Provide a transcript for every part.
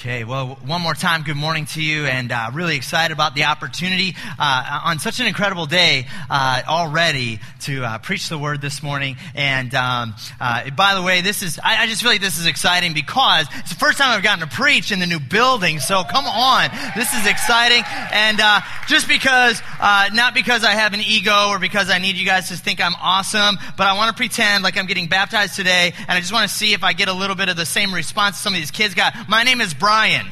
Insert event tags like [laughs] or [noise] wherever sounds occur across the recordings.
Okay, well, one more time, good morning to you, and uh, really excited about the opportunity uh, on such an incredible day uh, already to uh, preach the word this morning. And um, uh, by the way, this is, I, I, just feel like this is exciting because it's the first time I've gotten to preach in the new building, so come on, this is exciting. And uh, just because, not because I have an ego or because I need you guys to think I'm awesome, but I want to pretend like I'm getting baptized today, and I just want to see if I get a little bit of the same response some of these kids got. My name is Brian. Brian.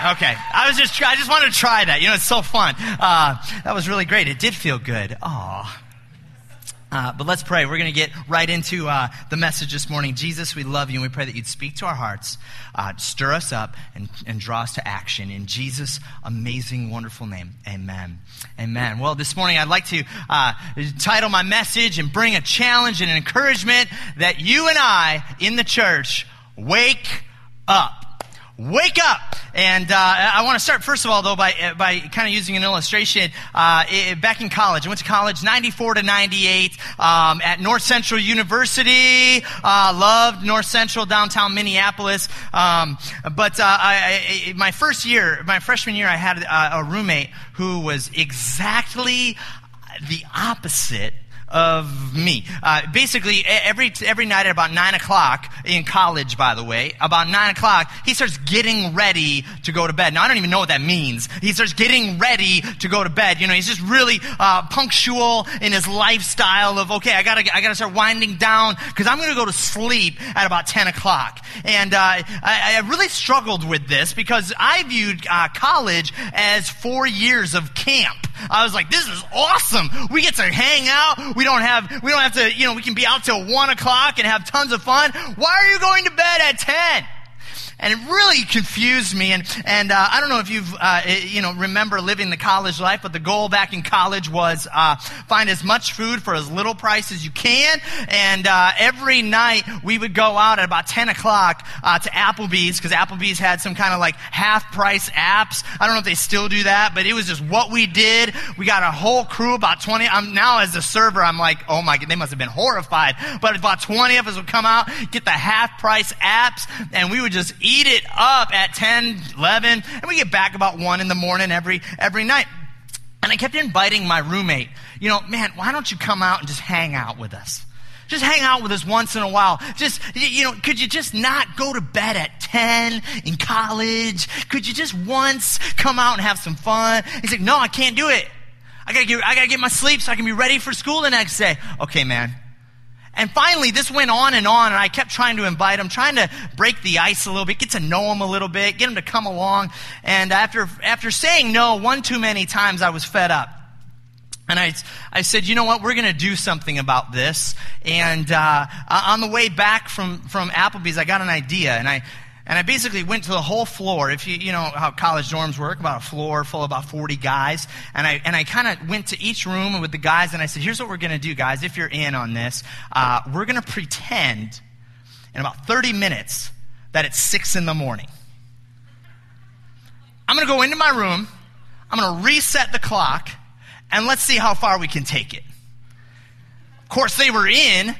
Uh, okay, I was just I just wanted to try that. You know, it's so fun. Uh, that was really great. It did feel good. Aw. Uh, but let's pray. We're going to get right into uh, the message this morning. Jesus, we love you and we pray that you'd speak to our hearts, uh, stir us up, and, and draw us to action. In Jesus' amazing, wonderful name, amen. Amen. Well, this morning I'd like to uh, title my message and bring a challenge and an encouragement that you and I in the church Wake up. Wake up! And uh, I want to start, first of all, though, by, uh, by kind of using an illustration. Uh, back in college, I went to college 94 to 98 um, at North Central University. Uh, loved North Central, downtown Minneapolis. Um, but uh, I, I, my first year, my freshman year, I had a, a roommate who was exactly the opposite of me. Uh, basically, every, every night at about 9 o'clock, in college, by the way, about 9 o'clock, he starts getting ready to go to bed. Now, I don't even know what that means. He starts getting ready to go to bed. You know, he's just really uh, punctual in his lifestyle of, okay, I gotta, I gotta start winding down because I'm gonna go to sleep at about 10 o'clock. And uh, I, I, really struggled with this because I viewed uh, college as four years of camp. I was like, this is awesome. We get to hang out. We don't have, we don't have to, you know, we can be out till one o'clock and have tons of fun. Why are you going to bed at 10? And it really confused me. And, and uh, I don't know if you've, uh, you know, remember living the college life, but the goal back in college was uh, find as much food for as little price as you can. And uh, every night we would go out at about 10 o'clock uh, to Applebee's because Applebee's had some kind of like half price apps. I don't know if they still do that, but it was just what we did. We got a whole crew, about 20. I'm now as a server, I'm like, oh my god, they must have been horrified. But about 20 of us would come out, get the half price apps, and we would just it up at 10, 11, and we get back about 1 in the morning every, every night. And I kept inviting my roommate, you know, man, why don't you come out and just hang out with us? Just hang out with us once in a while. Just, you know, could you just not go to bed at 10 in college? Could you just once come out and have some fun? He's like, no, I can't do it. I gotta get, I gotta get my sleep so I can be ready for school the next day. Okay, man. And finally, this went on and on, and I kept trying to invite him, trying to break the ice a little bit, get to know him a little bit, get him to come along. And after, after saying no one too many times, I was fed up. And I, I said, you know what, we're going to do something about this. And uh, on the way back from, from Applebee's, I got an idea. And I, and I basically went to the whole floor. If you, you know how college dorms work, about a floor full of about 40 guys. And I, and I kind of went to each room with the guys and I said, here's what we're going to do, guys, if you're in on this. Uh, we're going to pretend in about 30 minutes that it's 6 in the morning. I'm going to go into my room. I'm going to reset the clock and let's see how far we can take it. Of course, they were in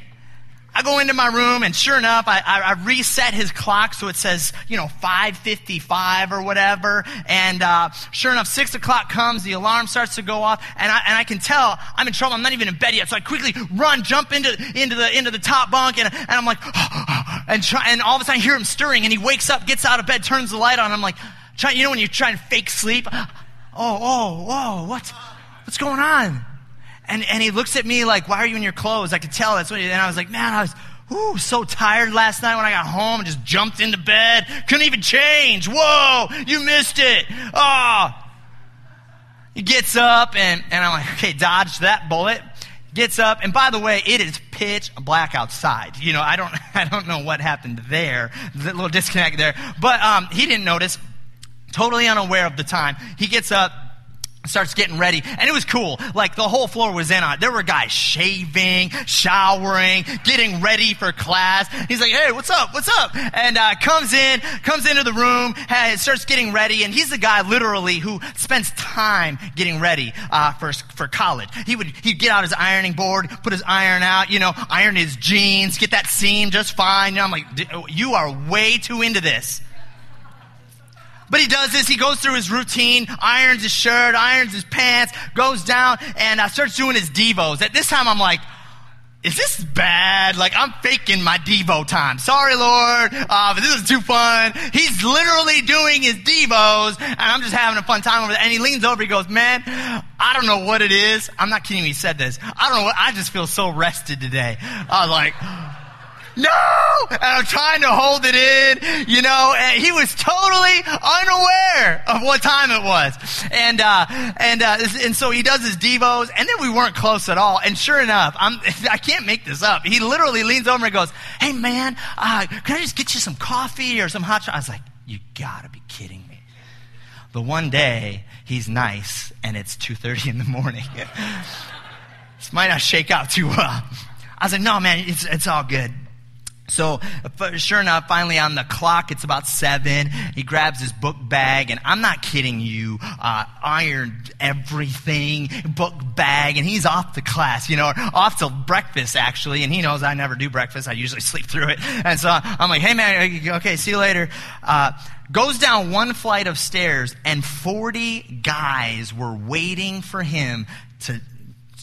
I go into my room and sure enough, I, I, I, reset his clock so it says, you know, 555 or whatever. And, uh, sure enough, six o'clock comes, the alarm starts to go off and I, and I can tell I'm in trouble. I'm not even in bed yet. So I quickly run, jump into, into the, into the top bunk and, and I'm like, [gasps] and try, and all of a sudden I hear him stirring and he wakes up, gets out of bed, turns the light on. I'm like, try, you know, when you're trying to fake sleep. [gasps] Oh, oh, whoa, what's, what's going on? And, and he looks at me like, why are you in your clothes? I could tell that's what he, and I was like, man, I was, ooh, so tired last night when I got home and just jumped into bed. Couldn't even change. Whoa, you missed it. Oh. He gets up and, and I'm like, okay, dodge that bullet. Gets up, and by the way, it is pitch black outside. You know, I don't, [laughs] I don't know what happened there. The little disconnect there. But um, he didn't notice, totally unaware of the time. He gets up, starts getting ready. And it was cool. Like the whole floor was in on it. There were guys shaving showering getting ready for class. He's like hey what's up? What's up? And uh, comes in comes into the room starts getting ready. And he's the guy literally who spends time getting ready uh, for, for college. He would he'd get out his ironing board put his iron out you know iron his jeans get that seam just fine. You know, i'm like you are way too into this but he does this. He goes through his routine, irons his shirt, irons his pants, goes down, and uh, starts doing his devos. At this time, I'm like, is this bad? Like, I'm faking my Devo time. Sorry, Lord, uh, but this is too fun. He's literally doing his Devos, and I'm just having a fun time over there. And he leans over, he goes, Man, I don't know what it is. I'm not kidding, he said this. I don't know what, I just feel so rested today. I was like, no! And I'm trying to hold it in, you know, and he was totally unaware of what time it was. And, uh, and, uh, and so he does his devos, and then we weren't close at all. And sure enough, I'm, [laughs] I can't make this up. He literally leans over and goes, Hey man, uh, can I just get you some coffee or some hot chocolate? I was like, You gotta be kidding me. The one day, he's nice, and it's 2.30 in the morning. [laughs] this might not shake out too well. I was like, no, man, it's, it's all good. So, sure enough, finally on the clock, it's about seven. He grabs his book bag, and I'm not kidding you, uh, ironed everything, book bag, and he's off to class, you know, off to breakfast, actually. And he knows I never do breakfast. I usually [laughs] sleep through it. And so I'm like, hey, man, okay, see you later. Uh, goes down one flight of stairs, and 40 guys were waiting for him to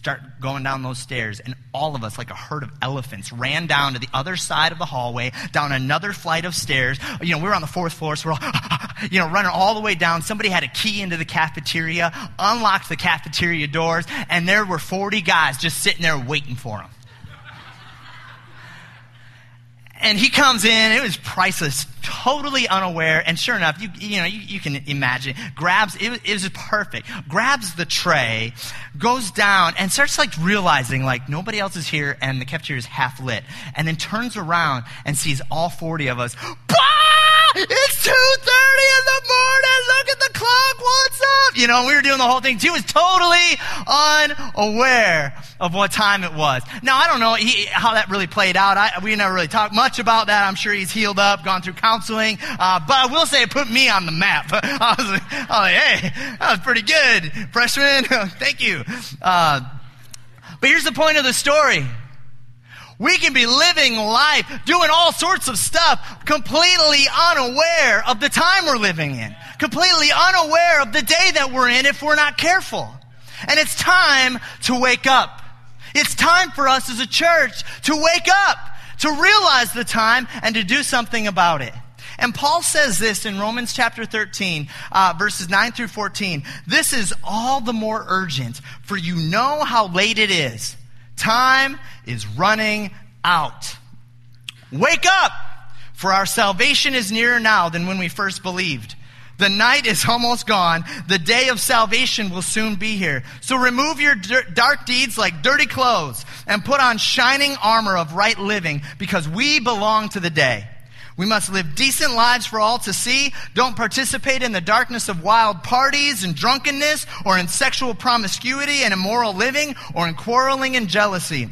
start going down those stairs, and all of us, like a herd of elephants, ran down to the other side of the hallway, down another flight of stairs. You know, we were on the fourth floor, so we're all, [laughs] you know, running all the way down. Somebody had a key into the cafeteria, unlocked the cafeteria doors, and there were 40 guys just sitting there waiting for him and he comes in, it was priceless, totally unaware, and sure enough, you, you know, you, you can imagine, grabs, it, it was perfect, grabs the tray, goes down, and starts like realizing like nobody else is here and the cafeteria is half lit, and then turns around and sees all 40 of us, bah! It's 2.30 in the morning, look at the clock, what's up? You know, we were doing the whole thing. He was totally unaware of what time it was. Now, I don't know he, how that really played out. I, we never really talked much about that. I'm sure he's healed up, gone through counseling. Uh, but I will say it put me on the map. [laughs] I was, like, I was like hey, that was pretty good. Freshman, [laughs] thank you. Uh, but here's the point of the story. We can be living life, doing all sorts of stuff, completely unaware of the time we're living in, completely unaware of the day that we're in if we're not careful. And it's time to wake up. It's time for us as a church to wake up, to realize the time, and to do something about it. And Paul says this in Romans chapter 13, uh, verses 9 through 14. This is all the more urgent, for you know how late it is. Time is running out. Wake up, for our salvation is nearer now than when we first believed. The night is [laughs] almost gone. The day of salvation will soon be here. So remove your dark deeds like dirty clothes and put on shining armor of right living because we belong to the day. We must live decent lives for all to see. Don't participate in the darkness of wild parties and drunkenness or in sexual promiscuity and immoral living or in quarreling and jealousy.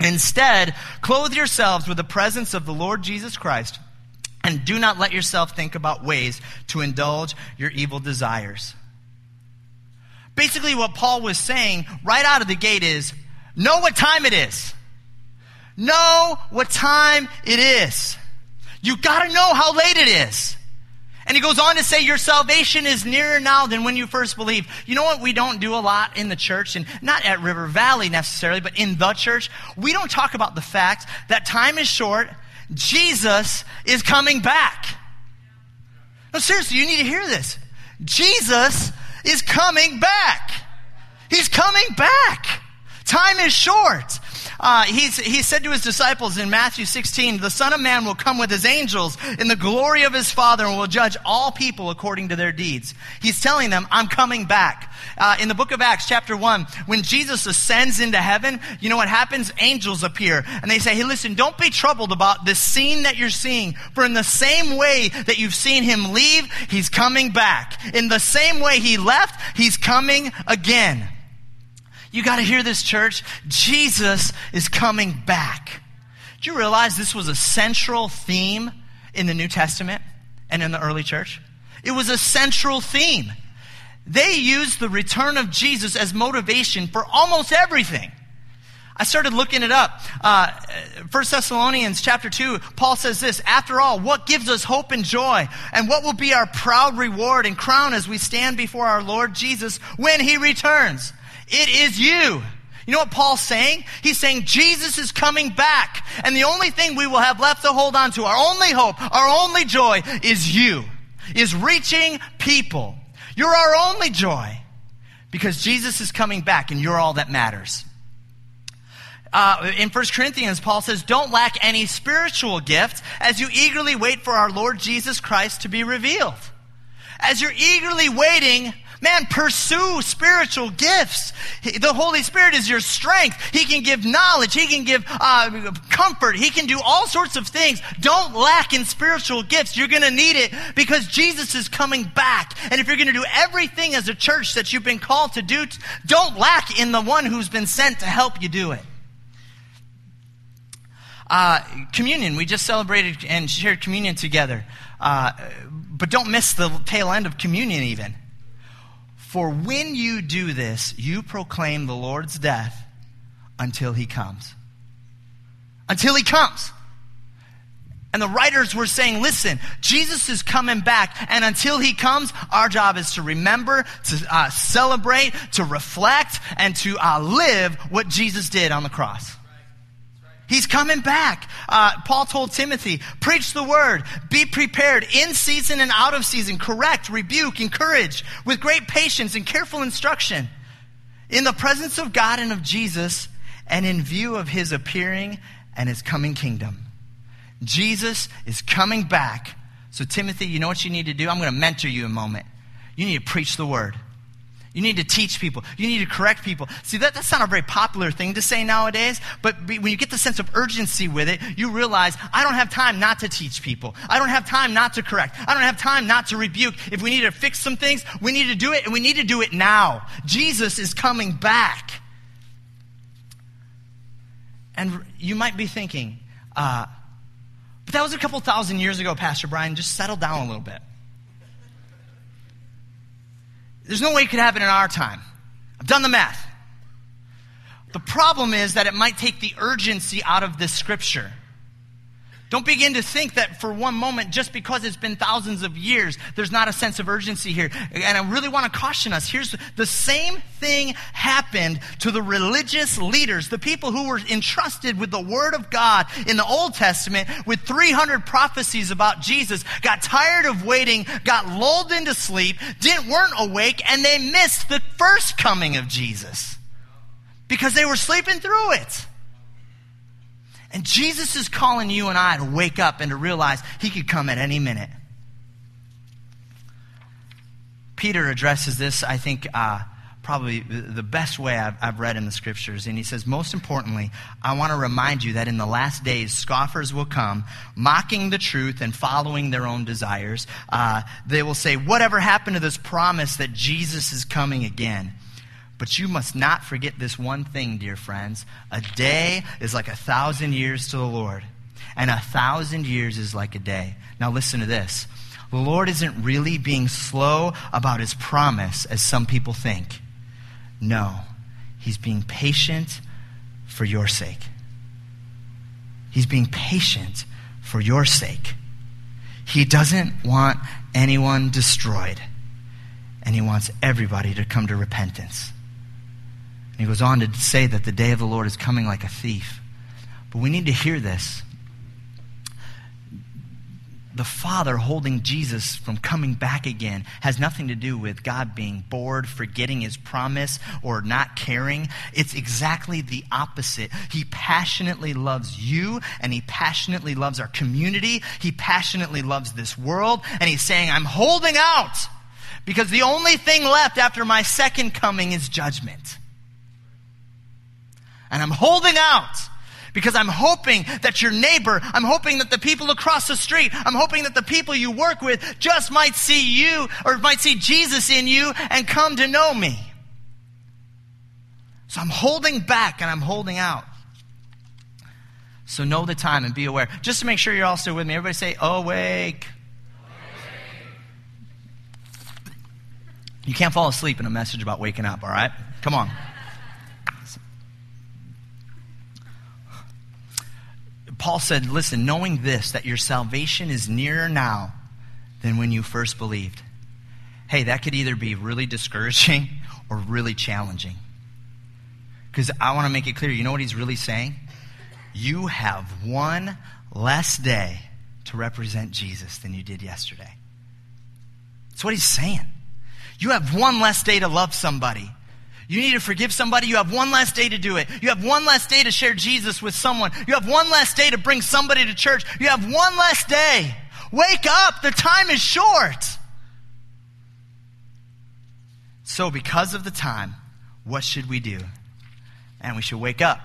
Instead, clothe yourselves with the presence of the Lord Jesus Christ and do not let yourself think about ways to indulge your evil desires. Basically, what Paul was saying right out of the gate is know what time it is. Know what time it is. You gotta know how late it is. And he goes on to say, Your salvation is nearer now than when you first believed. You know what we don't do a lot in the church, and not at River Valley necessarily, but in the church? We don't talk about the fact that time is short Jesus is coming back. No, seriously, you need to hear this. Jesus is coming back. He's coming back. Time is short. Uh, he's, he said to his disciples in Matthew 16, The Son of Man will come with his angels in the glory of his Father and will judge all people according to their deeds. He's telling them, I'm coming back. Uh, in the book of Acts, chapter 1, when Jesus ascends into heaven, you know what happens? Angels appear and they say, Hey, listen, don't be troubled about this scene that you're seeing, for in the same way that you've seen him leave, he's coming back. In the same way he left, he's coming again. You got to hear this, church. Jesus is coming back. Do you realize this was a central theme in the New Testament and in the early church? It was a central theme. They used the return of Jesus as motivation for almost everything. I started looking it up. Uh, 1 Thessalonians chapter 2, Paul says this, After all, what gives us hope and joy? And what will be our proud reward and crown as we stand before our Lord Jesus when he returns? It is you. You know what Paul's saying? He's saying Jesus is coming back. And the only thing we will have left to hold on to, our only hope, our only joy is you, is reaching people. You're our only joy because Jesus is coming back and you're all that matters. Uh, in 1 Corinthians, Paul says, Don't lack any spiritual gift as you eagerly wait for our Lord Jesus Christ to be revealed. As you're eagerly waiting Man, pursue spiritual gifts. The Holy Spirit is your strength. He can give knowledge. He can give uh, comfort. He can do all sorts of things. Don't lack in spiritual gifts. You're going to need it because Jesus is coming back. And if you're going to do everything as a church that you've been called to do, don't lack in the one who's been sent to help you do it. Uh, communion. We just celebrated and shared communion together. Uh, but don't miss the tail end of communion, even. For when you do this, you proclaim the Lord's death until he comes. Until he comes. And the writers were saying, listen, Jesus is coming back, and until he comes, our job is to remember, to uh, celebrate, to reflect, and to uh, live what Jesus did on the cross. He's coming back. Uh, Paul told Timothy, preach the word, be prepared in season and out of season, correct, rebuke, encourage with great patience and careful instruction in the presence of God and of Jesus and in view of his appearing and his coming kingdom. Jesus is coming back. So, Timothy, you know what you need to do? I'm going to mentor you a moment. You need to preach the word. You need to teach people. You need to correct people. See, that, that's not a very popular thing to say nowadays, but when you get the sense of urgency with it, you realize I don't have time not to teach people. I don't have time not to correct. I don't have time not to rebuke. If we need to fix some things, we need to do it, and we need to do it now. Jesus is coming back. And you might be thinking, uh, but that was a couple thousand years ago, Pastor Brian. Just settle down a little bit. There's no way it could happen in our time. I've done the math. The problem is that it might take the urgency out of this scripture. Don't begin to think that for one moment, just because it's been thousands of years, there's not a sense of urgency here. And I really want to caution us. Here's the same thing happened to the religious leaders, the people who were entrusted with the Word of God in the Old Testament with 300 prophecies about Jesus, got tired of waiting, got lulled into sleep, didn't, weren't awake, and they missed the first coming of Jesus because they were sleeping through it. And Jesus is calling you and I to wake up and to realize he could come at any minute. Peter addresses this, I think, uh, probably the best way I've, I've, read in the scriptures. And he says, Most importantly, I want to remind you that in the last days, scoffers will come, mocking the truth and following their own desires. Uh, they will say, Whatever happened to this promise that Jesus is coming again? But you must not forget this one thing, dear friends. A day is like a thousand years to the Lord, and a thousand years is like a day. Now, listen to this. The Lord isn't really being slow about his promise, as some people think. No, he's being patient for your sake. He's being patient for your sake. He doesn't want anyone destroyed, and he wants everybody to come to repentance. And he goes on to say that the day of the Lord is coming like a thief. But we need to hear this. the Father holding Jesus from coming back again has nothing to do with God being bored, forgetting his promise, or not caring. It's exactly the opposite. He passionately loves you, and he passionately loves our community. He passionately loves this world, and he's saying, I'm holding out because the only thing left after my second coming is judgment. And I'm holding out because I'm hoping that your neighbor, I'm hoping that the people across the street, I'm hoping that the people you work with just might see you or might see Jesus in you and come to know me. So I'm holding back and I'm holding out. So know the time and be aware. Just to make sure you're all still with me, everybody say, awake. You can't fall asleep in a message about waking up, all right? Come on. Paul said, Listen, knowing this, that your salvation is nearer now than when you first believed. Hey, that could either be really discouraging [laughs] or really challenging. Because I want to make it clear you know what he's really saying? You have one less day to represent Jesus than you did yesterday. That's what he's saying. You have one less day to love somebody you need to forgive somebody. You have one last day to do it. You have one last day to share Jesus with someone. You have one last day to bring somebody to church. You have one last day. Wake up. The time is short. So, because of the time, what should we do? And we should wake up.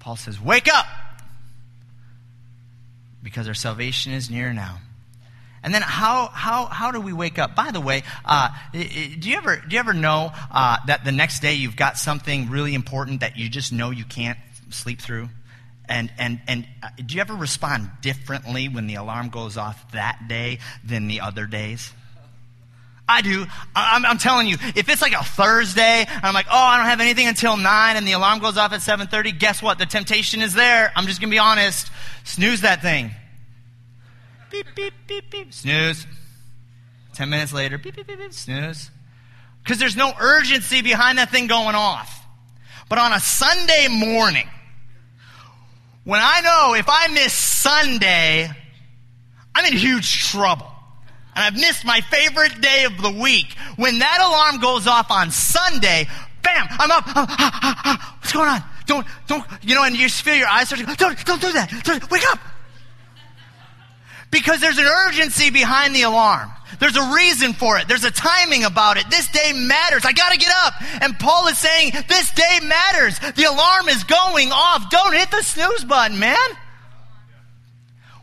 Paul says, Wake up! Because our salvation is near now. And then how, how, how do we wake up? By the way, uh, do, you ever, do you ever know uh, that the next day you've got something really important that you just know you can't sleep through? And, and, and uh, do you ever respond differently when the alarm goes off that day than the other days? I do. I'm, I'm, telling you, if it's like a Thursday, and I'm like, oh, I don't have anything until 9 and the alarm goes off at 7.30, guess what? The temptation is there. I'm just going to be honest. Snooze that thing. Beep, beep, beep, beep. Snooze. Ten minutes later, beep, beep, beep, beep. Snooze. Because there's no urgency behind that thing going off. But on a Sunday morning, when I know if I miss Sunday, I'm in huge trouble. And I've missed my favorite day of the week. When that alarm goes off on Sunday, bam, I'm up. Ah, ah, ah, What's going on? Don't, don't, you know, and you just feel your eyes start to go, don't, don't do that. Don't, wake up. Because there's an urgency behind the alarm. There's a reason for it. There's a timing about it. This day matters. I gotta get up. And Paul is saying, this day matters. The alarm is going off. Don't hit the snooze button, man.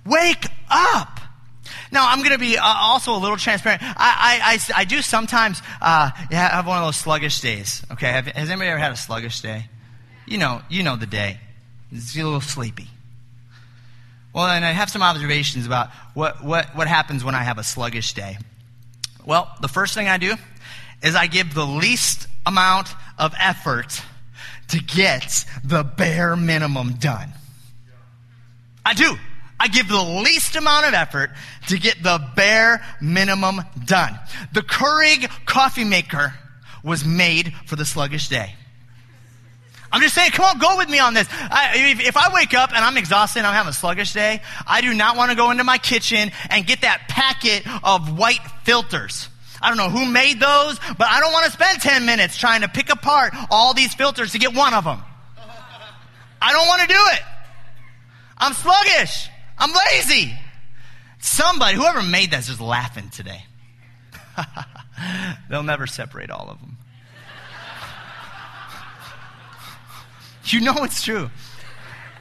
Wake up. Now, I'm going to be uh, also a little transparent. I, I, I, I do sometimes uh, have one of those sluggish days. Okay, have, has anybody ever had a sluggish day? You know, you know the day. It's a little sleepy. Well, and I have some observations about what, what, what happens when I have a sluggish day. Well, the first thing I do is I give the least amount of effort to get the bare minimum done. I do. I give the least amount of effort to get the bare minimum done. The Keurig coffee maker was made for the sluggish day. I'm just saying, come on, go with me on this. I, if, if, I wake up and I'm exhausted and I'm having a sluggish day, I do not want to go into my kitchen and get that packet of white filters. I don't know who made those, but I don't want to spend 10 minutes trying to pick apart all these filters to get one of them. I don't want to do it. I'm sluggish. I'm lazy. Somebody, whoever made that is just laughing today. [laughs] They'll never separate all of them. You know it's true.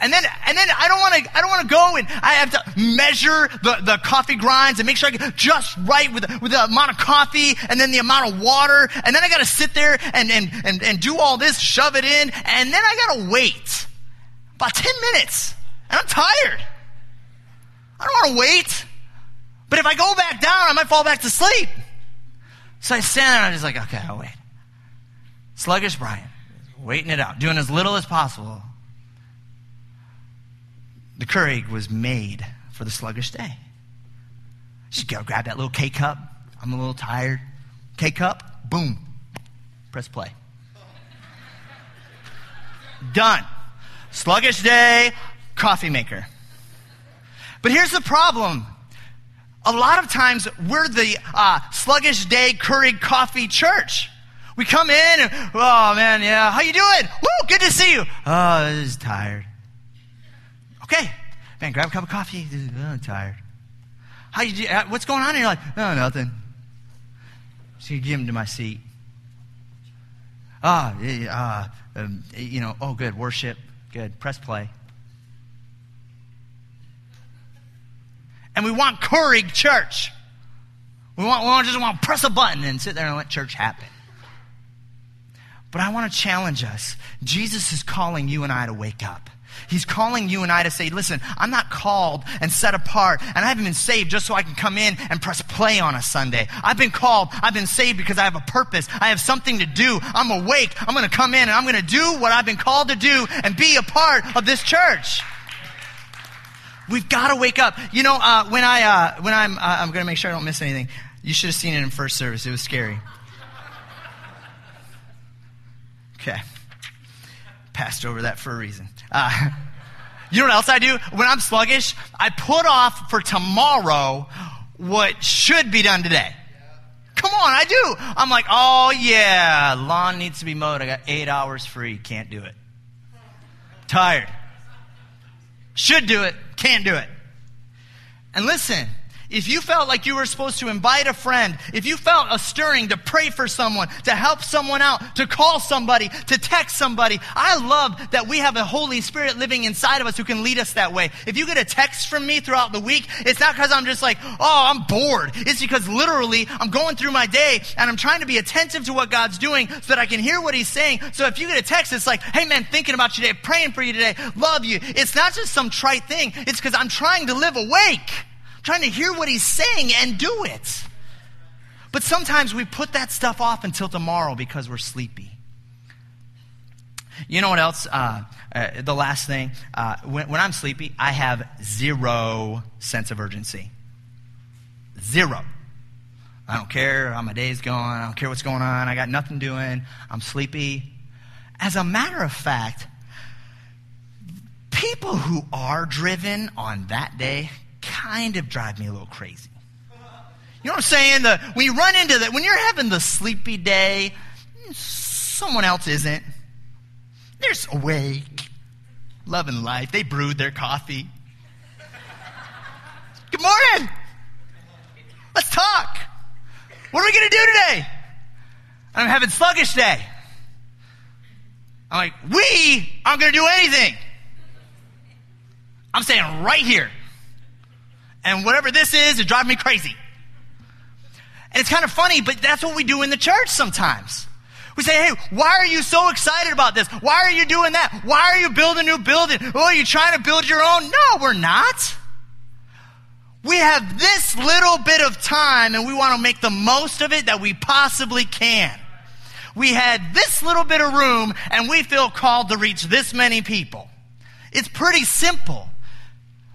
And then, and then I don't want to, I don't want to go and I have to measure the, the coffee grinds and make sure I get just right with, with the amount of coffee and then the amount of water. And then I got to sit there and, and, and, and do all this, shove it in. And then I got to wait about 10 minutes. And I'm tired. I don't want to wait. But if I go back down, I might fall back to sleep. So I stand there and I'm just like, okay, I'll wait. Sluggish Brian waiting it out, doing as little as possible. The Keurig was made for the sluggish day. Just go grab that little K cup. I'm a little tired. K cup, boom, press play. Done. Sluggish day, coffee maker. But here's the problem a lot of times we're the uh, sluggish day Keurig coffee church. We come in and, oh man, yeah, how you doing? Woo, good to see you. Oh, this is tired. Okay, man, grab a cup of coffee. Oh, I'm tired. How you? Uh, what's going on? You're like, oh, nothing. So you give him to my seat. Ah, uh, um, you know, oh, good, worship, good. Press play. And we want Keurig church. We want, we want just want to press a button and sit there and let church happen. But I want to challenge us. Jesus is calling you and I to wake up. He's calling you and I to say, listen, I'm not called and set apart, and I haven't been saved just so I can come in and press play on a Sunday. I've been called, I've been saved because I have a purpose. I have something to do. I'm awake. I'm going to come in and I'm going to do what I've been called to do and be a part of this church. We've got to wake up. You know, uh, when I uh, when I'm uh, I'm going to make sure I don't miss anything. You should have seen it in first service. It was scary. Okay, passed over that for a reason. Uh, you know what else I do when I'm sluggish? I put off for tomorrow what should be done today. Come on, I do. I'm like, oh yeah, lawn needs to be mowed. I got eight hours free. Can't do it. Tired. Should do it. Can't do it. And listen, if you felt like you were supposed to invite a friend, if you felt a stirring to pray for someone, to help someone out, to call somebody, to text somebody, I love that we have a Holy Spirit living inside of us who can lead us that way. If you get a text from me throughout the week, it's not because I'm just like, oh, I'm bored. It's because literally I'm going through my day and I'm trying to be attentive to what God's doing so that I can hear what He's saying. So if you get a text, it's like, hey man, thinking about you today, praying for you today, love you. It's not just some trite thing. It's because I'm trying to live awake trying to hear what he's saying and do it. But sometimes we put that stuff off until tomorrow because we're sleepy. You know what else? Uh, uh, the last thing, uh, when, when I'm sleepy, I have zero sense of urgency. Zero. I don't care how my day's going. I don't care what's going on. I got nothing doing. I'm sleepy. As a matter of fact, people who are driven on that day kind of drive me a little crazy. You know what I'm saying? The, when you run into that, when you're having the sleepy day, someone else isn't. They're awake, loving life. They brewed their coffee. Good morning. Let's talk. What are we going to do today? I'm having sluggish day. I'm like, we aren't going to do anything. I'm saying right here. And whatever this is, it drives me crazy. And it's kind of funny, but that's what we do in the church sometimes. We say, hey, why are you so excited about this? Why are you doing that? Why are you building a new building? Oh, are you trying to build your own? No, we're not. We have this little bit of time and we want to make the most of it that we possibly can. We had this little bit of room and we feel called to reach this many people. It's pretty simple.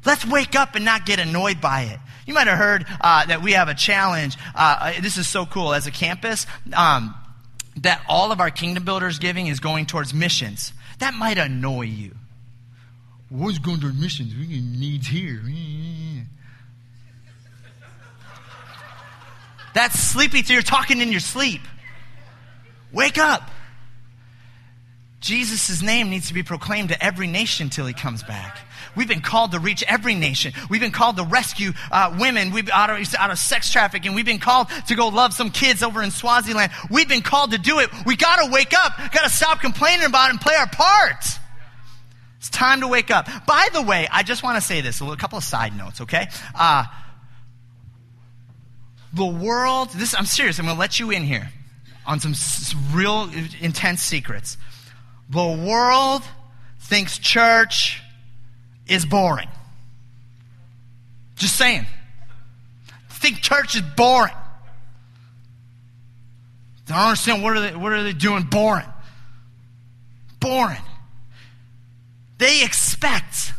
Let's wake up and not get annoyed by it. You might have heard uh, that we have a challenge. Uh, uh, this is so cool as a campus. Um, that all of our kingdom builders giving is going towards missions. That might annoy you. What's going towards missions? We need needs here. That's sleepy. So you're talking in your sleep. Wake up. Jesus' name needs to be proclaimed to every nation till he comes back. We've been called to reach every nation. We've been called to rescue uh, women We've, out, of, out of sex trafficking. We've been called to go love some kids over in Swaziland. We've been called to do it. We got to wake up. Got to stop complaining about it and play our part. It's time to wake up. By the way, I just want to say this, a couple of side notes, okay? Uh, the world, this, I'm serious, I'm going to let you in here on some real intense secrets. The world thinks church is boring. Just saying. Think church is boring. I don't understand what are they, what are they doing boring? Boring. They expect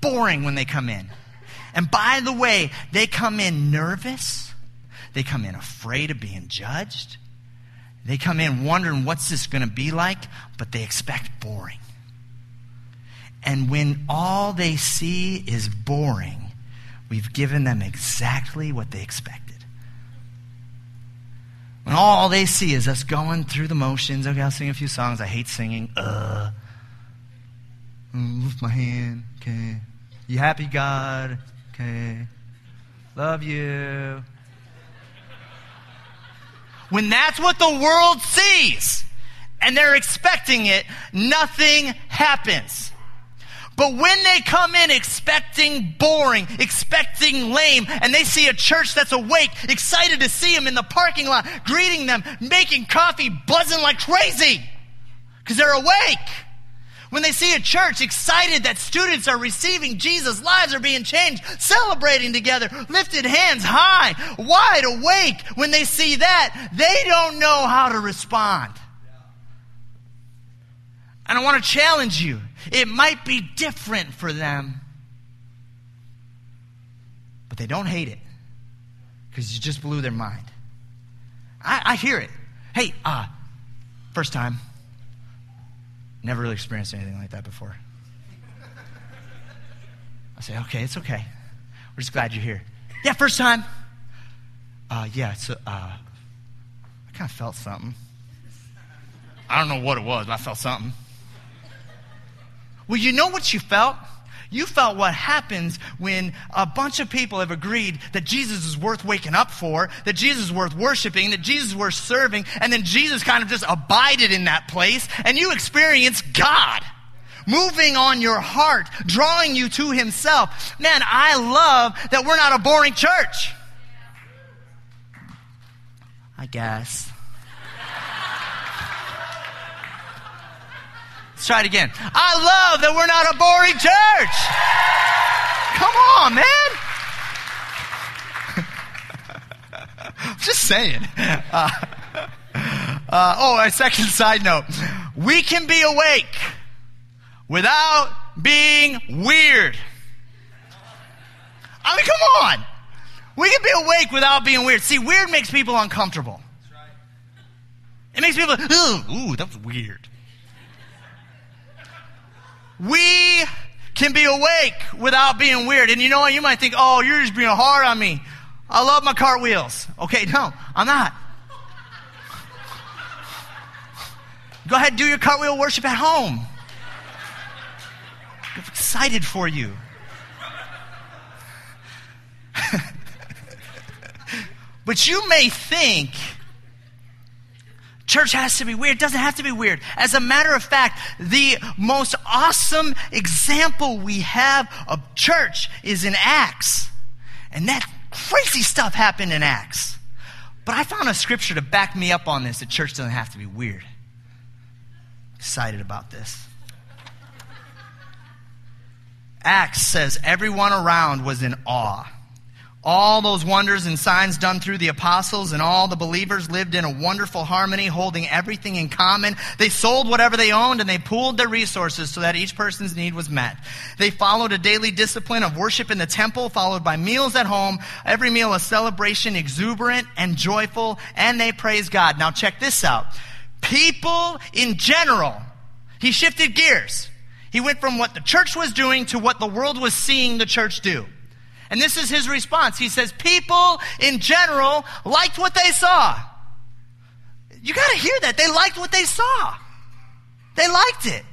boring when they come in. And by the way, they come in nervous. They come in afraid of being judged. They come in wondering what's this going to be like, but they expect boring. And when all they see is boring, we've given them exactly what they expected. When all they see is us going through the motions, okay, I'll sing a few songs. I hate singing. Uh, lift my hand. Okay. You happy, God? Okay. Love you. When that's what the world sees and they're expecting it, nothing happens. But when they come in expecting boring, expecting lame, and they see a church that's awake, excited to see them in the parking lot, greeting them, making coffee, buzzing like crazy, because they're awake. When they see a church excited that students are receiving Jesus, lives are being changed, celebrating together, lifted hands high, wide awake, when they see that, they don't know how to respond. And I want to challenge you. It might be different for them, but they don't hate it because you just blew their mind. I, I hear it. Hey, uh, first time. Never really experienced anything like that before. I say, okay, it's okay. We're just glad you're here. Yeah, first time. Uh, yeah, it's, uh, I kind of felt something. I don't know what it was, but I felt something. Well, you know what you felt? You felt what happens when a bunch of people have agreed that Jesus is worth waking up for, that Jesus is worth worshiping, that Jesus is worth serving, and then Jesus kind of just abided in that place, and you experience God moving on your heart, drawing you to Himself. Man, I love that we're not a boring church. I guess. Let's try it again. I love that we're not a boring church. Come on, man. [laughs] Just saying. Uh, uh, oh, a second side note. We can be awake without being weird. I mean, come on. We can be awake without being weird. See, weird makes people uncomfortable. It makes people, ooh, that was weird we can be awake without being weird. And you know what? You might think, oh, you're just being hard on me. I love my cartwheels. Okay, no, I'm not. Go ahead do your cartwheel worship at home. I'm excited for you. [laughs] but you may think Church has to be weird. It doesn't have to be weird. As a matter of fact, the most awesome example we have of church is in Acts. And that crazy stuff happened in Acts. But I found a scripture to back me up on this that church doesn't have to be weird. Excited about this. Acts says everyone around was in awe all those wonders and signs done through the apostles and all the believers lived in a wonderful harmony, holding everything in common. They sold whatever they owned and they pooled their resources so that each person's need was met. They followed a daily discipline of worship in the temple, followed by meals at home. Every meal a celebration, exuberant and joyful, and they praise God. Now check this out. People in general, he shifted gears. He went from what the church was doing to what the world was seeing the church do. And this is his response. He says, People in general liked what they saw. You got to hear that. They liked what they saw, they liked it.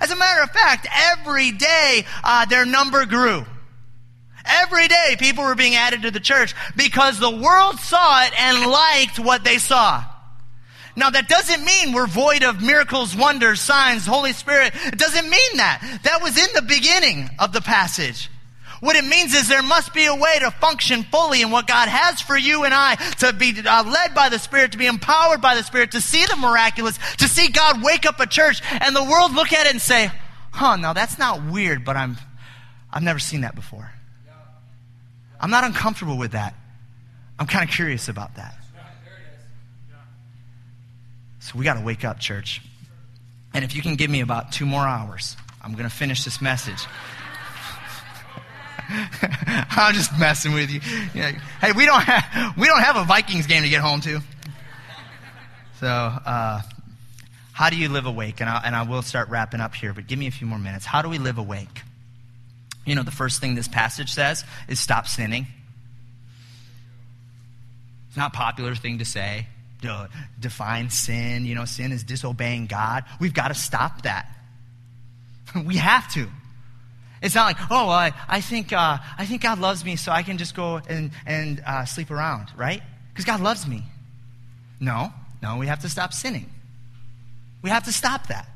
As a matter of fact, every day uh, their number grew. Every day people were being added to the church because the world saw it and liked what they saw. Now that doesn't mean we're void of miracles, wonders, signs, Holy Spirit. It doesn't mean that. That was in the beginning of the passage. What it means is there must be a way to function fully in what God has for you and I, to be uh, led by the Spirit, to be empowered by the Spirit, to see the miraculous, to see God wake up a church, and the world look at it and say, huh, now that's not weird, but I'm, I've never seen that before. I'm not uncomfortable with that. I'm kind of curious about that. So we got to wake up, church. And if you can give me about two more hours, I'm going to finish this message. [laughs] I'm just messing with you. Hey, we don't have we don't have a Vikings game to get home to. So, uh, how do you live awake? And I, and I will start wrapping up here, but give me a few more minutes. How do we live awake? You know, the first thing this passage says is stop sinning. It's not a popular thing to say. define sin. You know, sin is disobeying God. We've got to stop that. [laughs] we have to. It's not like, oh, I, I, think, uh, I think God loves me, so I can just go and, and uh, sleep around, right? Because God loves me. No, no, we have to stop sinning. We have to stop that.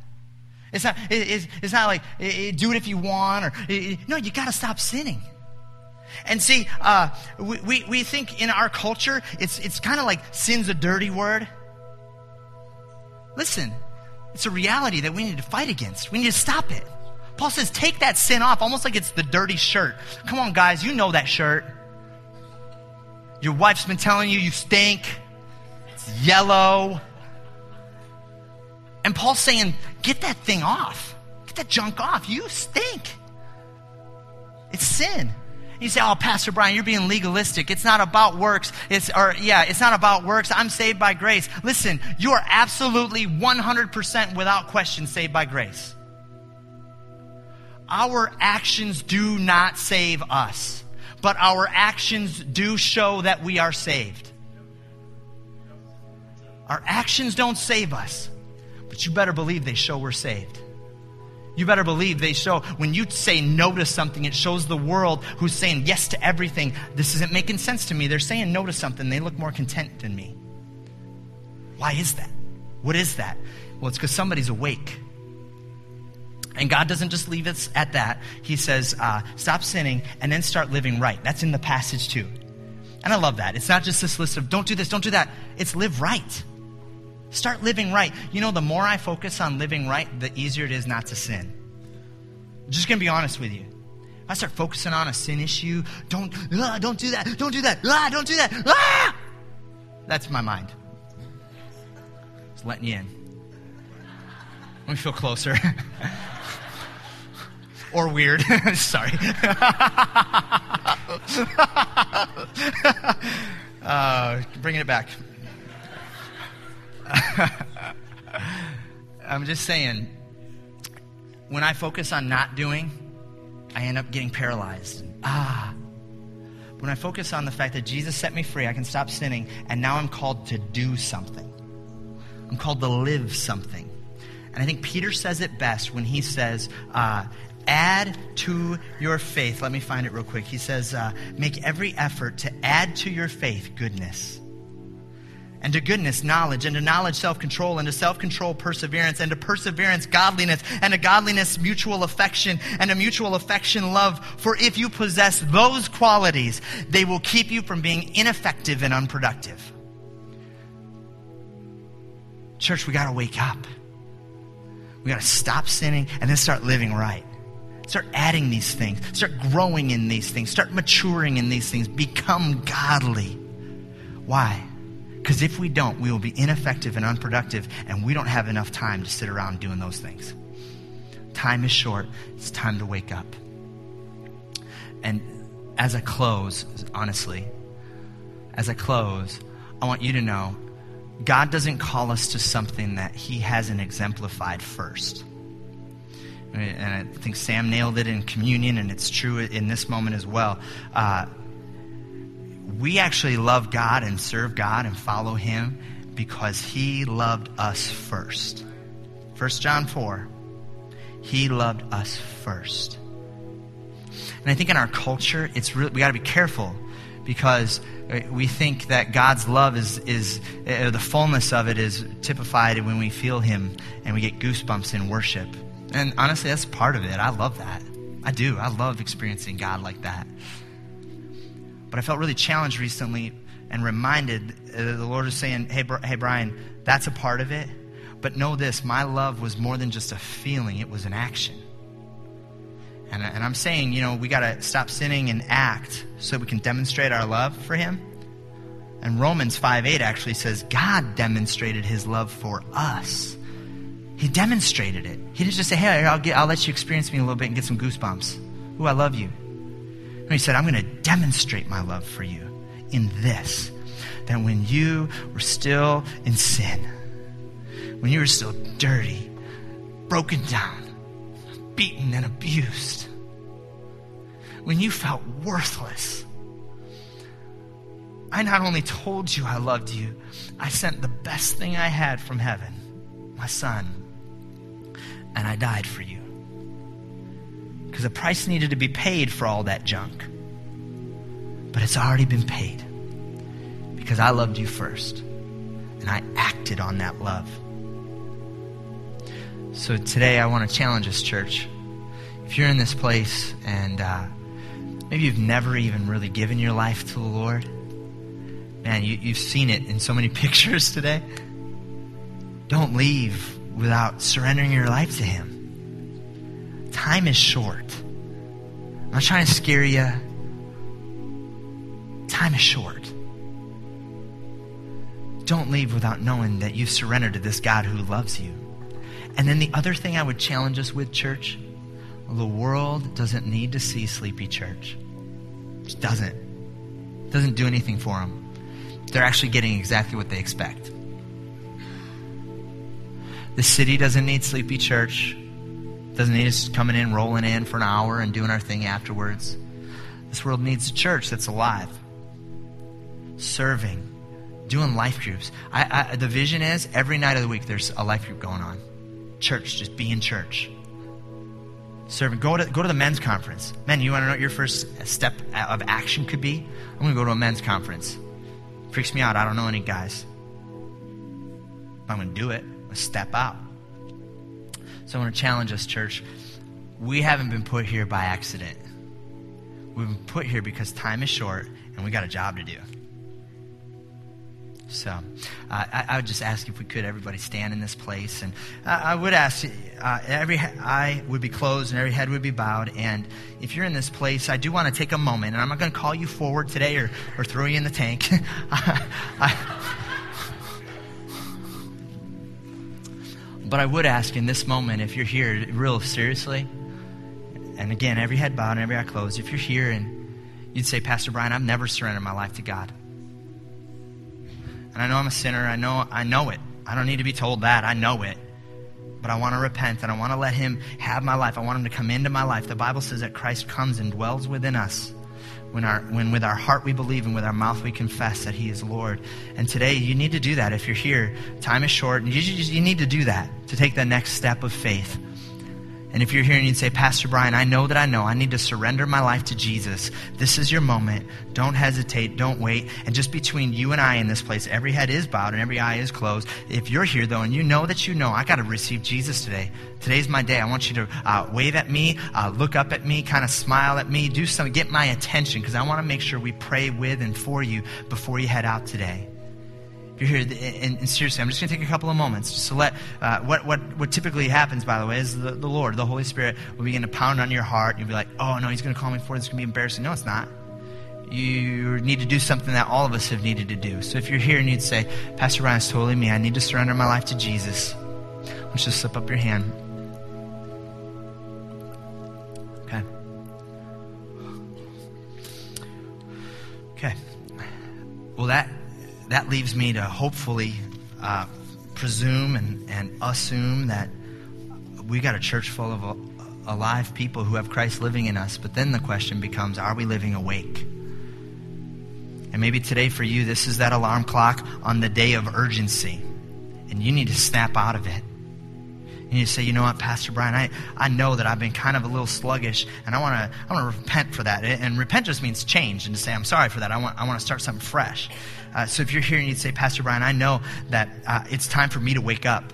It's not, it, it's, it's not like, it, do it if you want, or, no, you got to stop sinning. And see, uh, we, we, we think in our culture, it's, it's kind of like sin's a dirty word. Listen, it's a reality that we need to fight against. We need to stop it. Paul says, take that sin off, almost like it's the dirty shirt. Come on, guys, you know that shirt. Your wife's been telling you you stink, it's yellow. And Paul's saying, get that thing off. Get that junk off. You stink. It's sin. You say, oh, Pastor Brian, you're being legalistic. It's not about works. It's, or, yeah, it's not about works. I'm saved by grace. Listen, you are absolutely 100% without question saved by grace. Our actions do not save us, but our actions do show that we are saved. Our actions don't save us, but you better believe they show we're saved. You better believe they show when you say no to something, it shows the world who's saying yes to everything. This isn't making sense to me. They're saying no to something. They look more content than me. Why is that? What is that? Well, it's because somebody's awake. And God doesn't just leave us at that. He says, uh, stop sinning and then start living right. That's in the passage too. And I love that. It's not just this list of don't do this, don't do that. It's live right. Start living right. You know, the more I focus on living right, the easier it is not to sin. I'm just to be honest with you. I start focusing on a sin issue, don't, ah, don't do that, don't do that, ah, don't do that, ah! That's my mind. It's letting you in. Let me feel closer. [laughs] or weird. [laughs] Sorry. [laughs] uh, bringing it back. [laughs] I'm just saying, when I focus on not doing, I end up getting paralyzed. Ah. When I focus on the fact that Jesus set me free, I can stop sinning, and now I'm called to do something. I'm called to live something. And I think Peter says it best when he says, uh, add to your faith. Let me find it real quick. He says, uh, make every effort to add to your faith goodness and to goodness, knowledge, and to knowledge, self control, and to self control, perseverance, and to perseverance, godliness, and to godliness, mutual affection, and to mutual affection, love. For if you possess those qualities, they will keep you from being ineffective and unproductive. Church, we got to wake up. We got to stop sinning and then start living right. Start adding these things. Start growing in these things. Start maturing in these things. Become godly. Why? Because if we don't, we will be ineffective and unproductive, and we don't have enough time to sit around doing those things. Time is short. It's time to wake up. And as I close, honestly, as I close, I want you to know God doesn't call us to something that He hasn't exemplified first. And I think Sam nailed it in communion, and it's true in this moment as well. Uh, we actually love God and serve God and follow Him because He loved us first. 1 John 4, He loved us first. And I think in our culture, it's really, we got to be careful because we think that God's love is, is the fullness of it is typified when we feel Him and we get goosebumps in worship. And honestly, that's part of it. I love that. I do. I love experiencing God like that. But I felt really challenged recently and reminded uh, the Lord was saying, hey, hey, Brian, that's a part of it. But know this my love was more than just a feeling, it was an action. And, and I'm saying, you know, we got to stop sinning and act so we can demonstrate our love for Him. And Romans 5 8 actually says, God demonstrated His love for us. He demonstrated it. He didn't just say, hey, I'll, get, I'll let you experience me a little bit and get some goosebumps. Ooh, I love you. He said, I'm going to demonstrate my love for you in this that when you were still in sin, when you were still dirty, broken down, beaten, and abused, when you felt worthless, I not only told you I loved you, I sent the best thing I had from heaven, my son, and I died for you. Because a price needed to be paid for all that junk. But it's already been paid. Because I loved you first. And I acted on that love. So today I want to challenge this church. If you're in this place and uh, maybe you've never even really given your life to the Lord, man, you, you've seen it in so many [laughs] pictures today. Don't leave without surrendering your life to Him. Time is short. I'm not trying to scare you. Time is short. Don't leave without knowing that you've surrendered to this God who loves you. And then the other thing I would challenge us with, church, the world doesn't need to see Sleepy Church. It doesn't. doesn't do anything for them. They're actually getting exactly what they expect. The city doesn't need Sleepy Church. Doesn't need us coming in, rolling in for an hour and doing our thing afterwards. This world needs a church that's alive, serving, doing life groups. I, I, the vision is every night of the week there's a life group going on church, just be in church. Serving. Go to, go to the men's conference. Men, you want to know what your first step of action could be? I'm going to go to a men's conference. Freaks me out. I don't know any guys. I'm going to do it. Step out. So I want to challenge us, church. We haven't been put here by accident. We've been put here because time is short and we got a job to do. So uh, I, I, would just ask if we could, everybody stand in this place. And uh, I would ask, uh, every eye would be closed and every head would be bowed. And if you're in this place, I do want to take a moment, and I'm not going to call you forward today or, or throw you in the tank. [laughs] I, but I would ask in this moment, if you're here real seriously, and again, every head bowed and every eye closed, if you're here and you'd say, Pastor Brian, I've never surrendered my life to God. And I know I'm a sinner. I know, I know it. I don't need to be told that. I know it. But I want to repent and I want to let Him have my life. I want Him to come into my life. The Bible says that Christ comes and dwells within us when, our, when with our heart we believe and with our mouth we confess that He is Lord. And today you need to do that. If you're here, time is short. And you, you need to do that to take the next step of faith. And if you're here and you'd say, Pastor Brian, I know that I know I need to surrender my life to Jesus, this is your moment. Don't hesitate. Don't wait. And just between you and I in this place, every head is bowed and every eye is closed. If you're here, though, and you know that you know, I got to receive Jesus today. Today's my day. I want you to uh, wave at me, uh, look up at me, kind of smile at me, do something, get my attention, because I want to make sure we pray with and for you before you head out today you're here, and, and, seriously, I'm just going to take a couple of moments just to let uh, what, what, what typically happens, by the way, is the, the Lord, the Holy Spirit, will begin to pound on your heart. You'll be like, oh, no, he's going to call me for this. It's going to be embarrassing. No, it's not. You need to do something that all of us have needed to do. So if you're here and you'd say, Pastor Brian, it's totally me. I need to surrender my life to Jesus. Let's just slip up your hand. Okay. Okay. Well, that that leaves me to hopefully uh, presume and, and assume that we got a church full of uh, alive people who have Christ living in us. But then the question becomes are we living awake? And maybe today for you, this is that alarm clock on the day of urgency. And you need to snap out of it. You say, you know what, Pastor Brian, I, I know that I've been kind of a little sluggish, and I want to I want to repent for that. And repent just means change, and to say, I'm sorry for that. I want, I want to start something fresh. Uh, so if you're here and you'd say, Pastor Brian, I know that uh, it's time for me to wake up.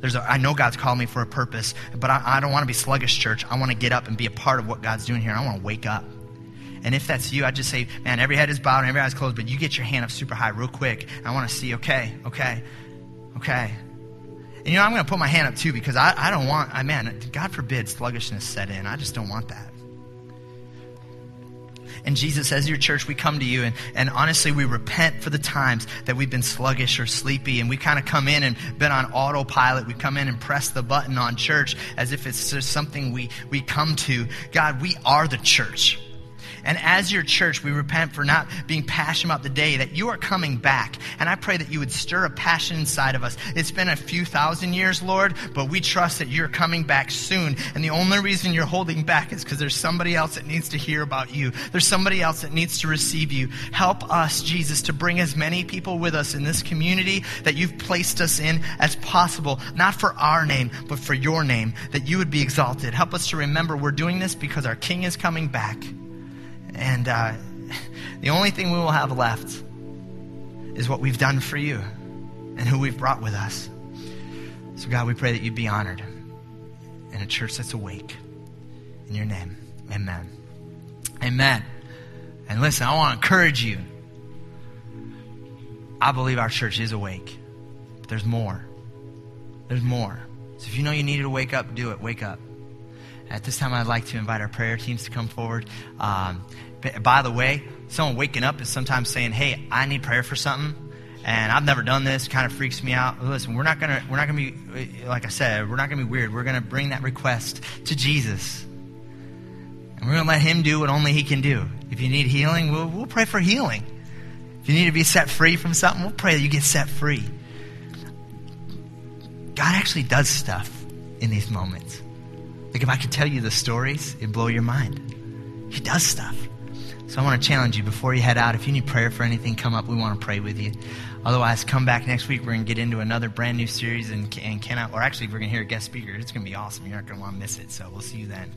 There's a, I know God's called me for a purpose, but I, I don't want to be sluggish, church. I want to get up and be a part of what God's doing here. I want to wake up. And if that's you, I just say, man, every head is bowed and every eye is closed, but you get your hand up super high real quick. I want to see, okay, okay, okay. And you know, I'm going to put my hand up too because I, I don't want, I man, God forbid sluggishness set in. I just don't want that. And Jesus, as your church, we come to you and, and honestly, we repent for the times that we've been sluggish or sleepy and we kind of come in and been on autopilot. We come in and press the button on church as if it's just something we, we come to. God, we are the church. And as your church, we repent for not being passionate about the day that you are coming back. And I pray that you would stir a passion inside of us. It's been a few thousand years, Lord, but we trust that you're coming back soon. And the only reason you're holding back is because there's somebody else that needs to hear about you. There's somebody else that needs to receive you. Help us, Jesus, to bring as many people with us in this community that you've placed us in as possible, not for our name, but for your name, that you would be exalted. Help us to remember we're doing this because our King is coming back. And uh, [laughs] the only thing we will have left is what we've done for you and who we've brought with us. So, God, we pray that you'd be honored in a church that's awake. In your name, amen. Amen. And listen, I want to encourage you. I believe our church is awake, but there's more. There's more. So if you know you needed to wake up, do it. Wake up. At this time, I'd like to invite our prayer teams to come forward. Um, by the way, someone waking up is sometimes saying, "Hey, I need prayer for something." and I've never done this. Kind of freaks me out. Listen, we're not gonna we're not gonna be like I said, we're not gonna be weird. We're gonna bring that request to Jesus, and we're gonna let Him do what only He can do. If you need healing, we'll, we'll pray for healing. If you need to be set free from something, we'll pray that you get set free. God actually does stuff in these moments. Like if I could tell you the stories, it'd blow your mind. He does stuff. So I want to challenge you before you head out. If you need prayer for anything, come up. We want to pray with you. Otherwise, come back next week. We're going to get into another brand new series and, and cannot, or actually, we're going to hear a guest speaker. It's going to be awesome. You're not going to want to miss it. So we'll see you then.